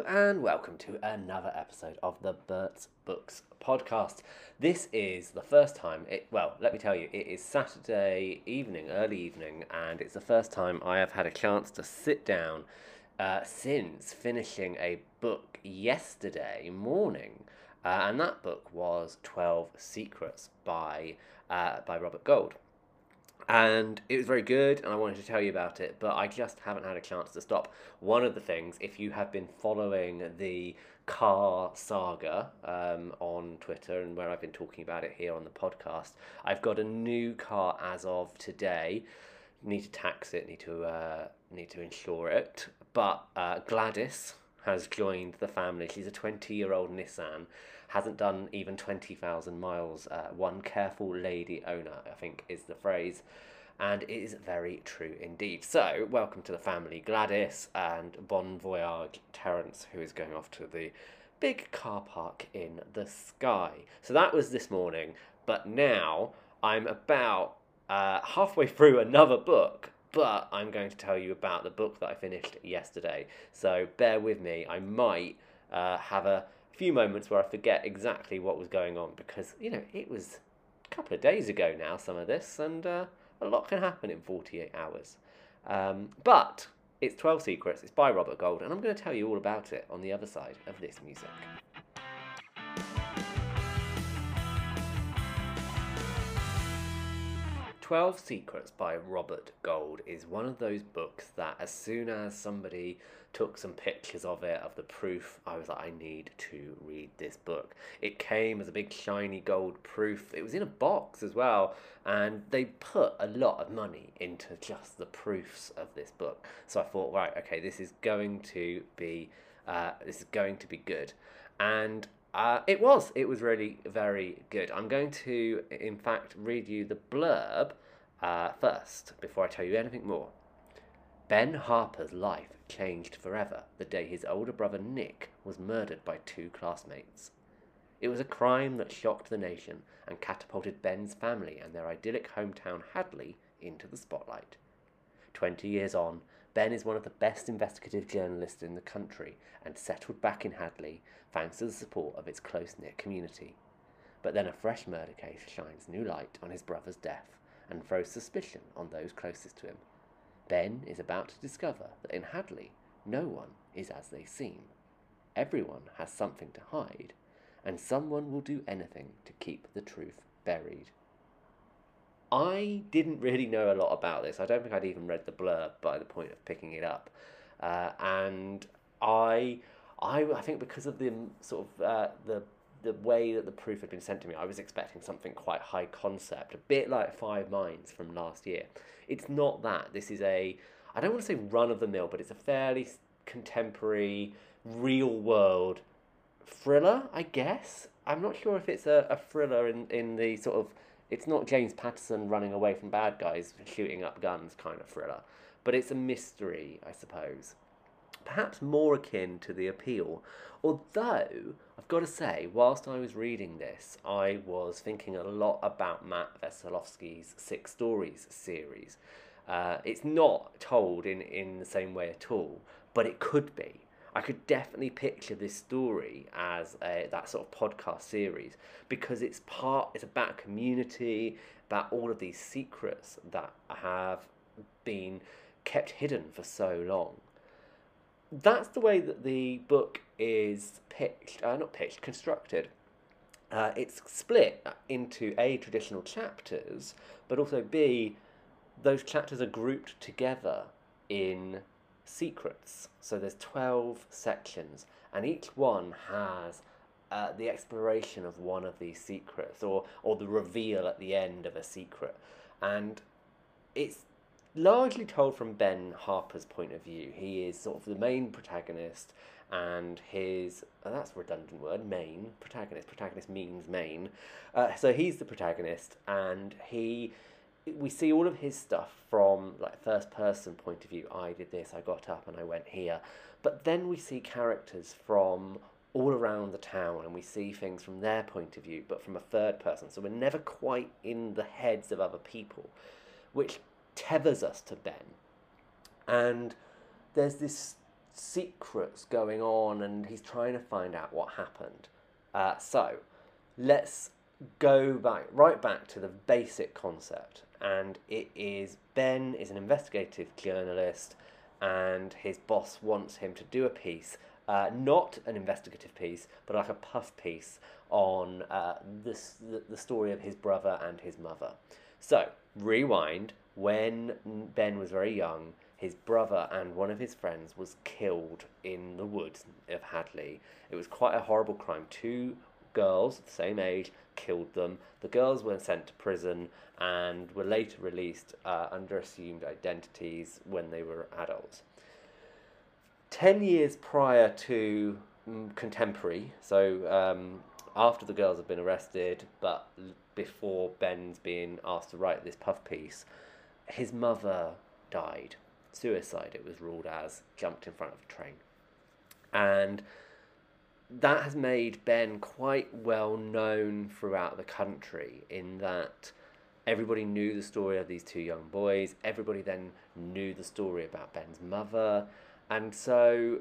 and welcome to another episode of the Bert's Books podcast. This is the first time, it, well, let me tell you, it is Saturday evening, early evening, and it's the first time I have had a chance to sit down uh, since finishing a book yesterday morning. Uh, and that book was 12 Secrets by, uh, by Robert Gold and it was very good and i wanted to tell you about it but i just haven't had a chance to stop. One of the things if you have been following the car saga um, on twitter and where i've been talking about it here on the podcast i've got a new car as of today. Need to tax it need to uh, need to insure it. But uh, gladys has joined the family she's a 20 year old nissan hasn't done even 20,000 miles. Uh, one careful lady owner, I think, is the phrase. And it is very true indeed. So, welcome to the family, Gladys and Bon Voyage Terence, who is going off to the big car park in the sky. So, that was this morning, but now I'm about uh, halfway through another book but I'm going to tell you about the book that I finished yesterday. So bear with me. I might uh, have a few moments where I forget exactly what was going on because, you know, it was a couple of days ago now, some of this, and uh, a lot can happen in 48 hours. Um, but it's 12 Secrets, it's by Robert Gold, and I'm going to tell you all about it on the other side of this music. 12 Secrets by Robert Gold is one of those books that, as soon as somebody took some pictures of it, of the proof, I was like, I need to read this book. It came as a big shiny gold proof. It was in a box as well, and they put a lot of money into just the proofs of this book. So I thought, right, okay, this is going to be, uh, this is going to be good. And uh, it was. It was really very good. I'm going to, in fact, read you the blurb uh, first before I tell you anything more. Ben Harper's life changed forever the day his older brother Nick was murdered by two classmates. It was a crime that shocked the nation and catapulted Ben's family and their idyllic hometown Hadley into the spotlight. Twenty years on, Ben is one of the best investigative journalists in the country and settled back in Hadley thanks to the support of its close knit community. But then a fresh murder case shines new light on his brother's death and throws suspicion on those closest to him. Ben is about to discover that in Hadley, no one is as they seem. Everyone has something to hide, and someone will do anything to keep the truth buried. I didn't really know a lot about this. I don't think I'd even read the blurb by the point of picking it up, uh, and I, I, I think because of the sort of uh, the the way that the proof had been sent to me, I was expecting something quite high concept, a bit like Five Minds from last year. It's not that. This is a, I don't want to say run of the mill, but it's a fairly contemporary, real world thriller, I guess. I'm not sure if it's a, a thriller in, in the sort of, it's not James Patterson running away from bad guys shooting up guns kind of thriller, but it's a mystery, I suppose perhaps more akin to the appeal. Although, I've got to say, whilst I was reading this, I was thinking a lot about Matt Wesolowski's Six Stories series. Uh, it's not told in, in the same way at all, but it could be. I could definitely picture this story as a, that sort of podcast series because it's part, it's about community, about all of these secrets that have been kept hidden for so long that's the way that the book is pitched, uh, not pitched, constructed. Uh, it's split into A, traditional chapters, but also B, those chapters are grouped together in secrets. So there's 12 sections, and each one has uh, the exploration of one of these secrets or, or the reveal at the end of a secret. And it's largely told from Ben Harper's point of view. He is sort of the main protagonist, and his oh, that's a redundant word main protagonist. Protagonist means main. Uh, so he's the protagonist, and he we see all of his stuff from like first person point of view. I did this. I got up and I went here. But then we see characters from all around the town and we see things from their point of view, but from a third person. So we're never quite in the heads of other people, which tethers us to Ben. And there's this secrets going on and he's trying to find out what happened. Uh, so let's go back right back to the basic concept and it is Ben is an investigative journalist and his boss wants him to do a piece uh, not an investigative piece but like a puff piece on uh, this the, story of his brother and his mother so rewind when Ben was very young his brother and one of his friends was killed in the woods of Hadley. It was quite a horrible crime. Two girls, the same age, killed them. The girls were sent to prison and were later released uh, under assumed identities when they were adults. Ten years prior to mm, contemporary, so um, after the girls have been arrested, but before Ben's being asked to write this puff piece, his mother died. Suicide, it was ruled as, jumped in front of a train. And that has made Ben quite well known throughout the country in that everybody knew the story of these two young boys. Everybody then knew the story about Ben's mother. And so,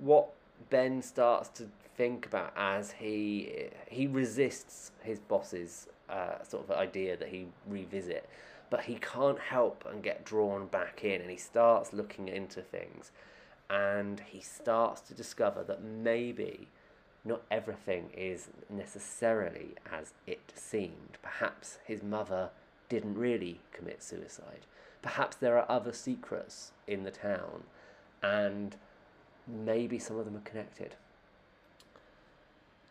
what Ben starts to think about as he he resists his boss's uh, sort of idea that he revisit, but he can't help and get drawn back in, and he starts looking into things and he starts to discover that maybe not everything is necessarily as it seemed. Perhaps his mother didn't really commit suicide. Perhaps there are other secrets in the town, and maybe some of them are connected.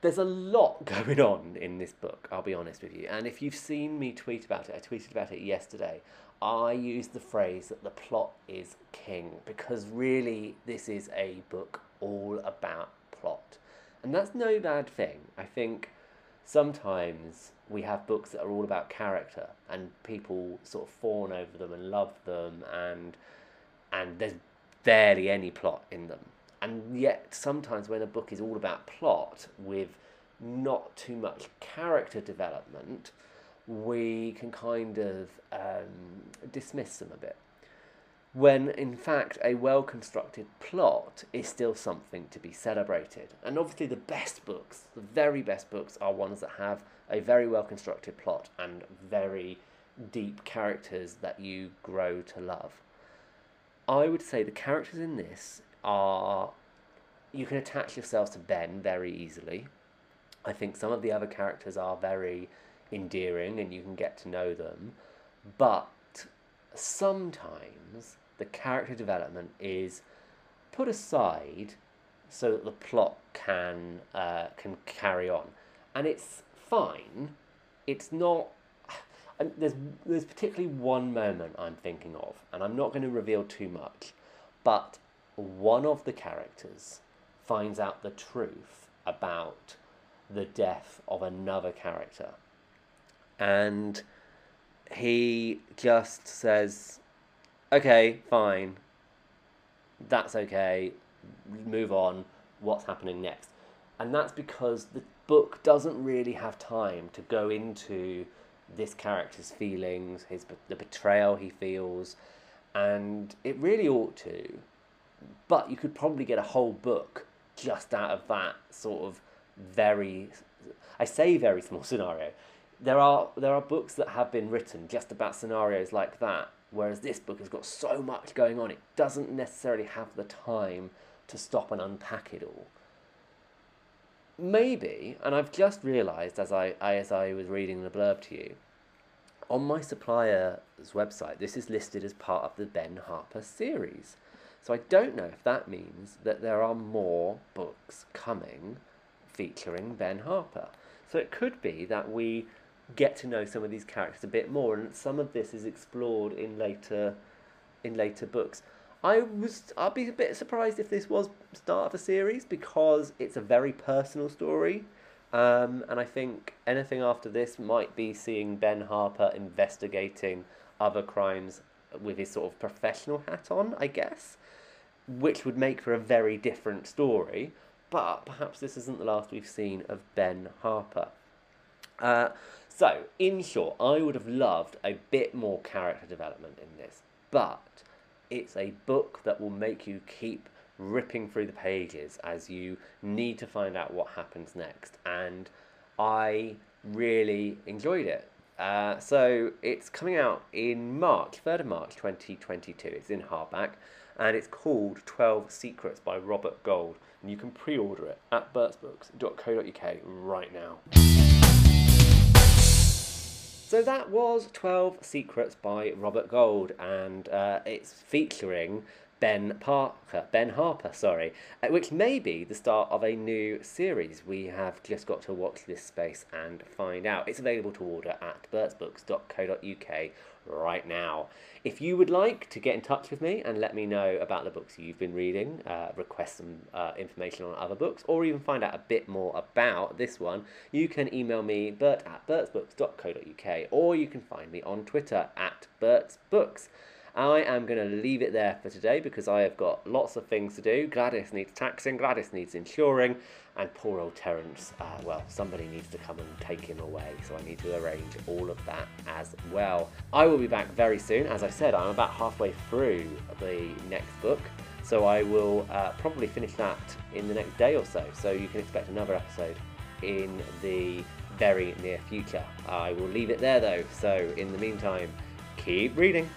There's a lot going on in this book, I'll be honest with you. And if you've seen me tweet about it, I tweeted about it yesterday. I use the phrase that the plot is king because really this is a book all about plot. And that's no bad thing. I think sometimes we have books that are all about character and people sort of fawn over them and love them and and there's barely any plot in them. And yet sometimes when a book is all about plot with not too much character development, we can kind of um, dismiss them a bit. When in fact, a well constructed plot is still something to be celebrated. And obviously, the best books, the very best books, are ones that have a very well constructed plot and very deep characters that you grow to love. I would say the characters in this are. You can attach yourselves to Ben very easily. I think some of the other characters are very endearing and you can get to know them. But sometimes the character development is put aside so that the plot can uh, can carry on, and it's fine. It's not. And there's there's particularly one moment I'm thinking of, and I'm not going to reveal too much, but one of the characters finds out the truth about the death of another character and he just says, "Okay, fine. That's okay. Move on. What's happening next?" And that's because the book doesn't really have time to go into this character's feelings, his the betrayal he feels, and it really ought to. But you could probably get a whole book just out of that sort of very I say very small scenario there are there are books that have been written just about scenarios like that, whereas this book has got so much going on, it doesn't necessarily have the time to stop and unpack it all. Maybe, and I've just realised as I as I was reading the blurb to you, on my supplier's website, this is listed as part of the Ben Harper series. So I don't know if that means that there are more books coming featuring Ben Harper. So it could be that we get to know some of these characters a bit more, and some of this is explored in later in later books. I was I'd be a bit surprised if this was start of a series because it's a very personal story. Um, and I think anything after this might be seeing Ben Harper investigating other crimes with his sort of professional hat on, I guess, which would make for a very different story. But perhaps this isn't the last we've seen of Ben Harper. Uh, so, in short, I would have loved a bit more character development in this, but It's a book that will make you keep ripping through the pages as you need to find out what happens next. And I really enjoyed it. Uh, so it's coming out in March, 3rd of March 2022. It's in hardback and it's called 12 Secrets by Robert Gold. And you can pre order it at bertsbooks.co.uk right now. So that was 12 Secrets by Robert Gold, and uh, it's featuring Ben Parker, Ben Harper, sorry, uh, which may be the start of a new series. We have just got to watch this space and find out. It's available to order at bertsbooks.co.uk right now. If you would like to get in touch with me and let me know about the books you've been reading, uh, request some uh, information on other books, or even find out a bit more about this one, you can email me bert at bertsbooks.co.uk or you can find me on Twitter at bertsbooks. I am going to leave it there for today because I have got lots of things to do. Gladys needs taxing, Gladys needs insuring, and poor old Terence, uh, well, somebody needs to come and take him away, so I need to arrange all of that as well. I will be back very soon. As I said, I'm about halfway through the next book, so I will uh, probably finish that in the next day or so. So you can expect another episode in the very near future. I will leave it there though, so in the meantime, keep reading.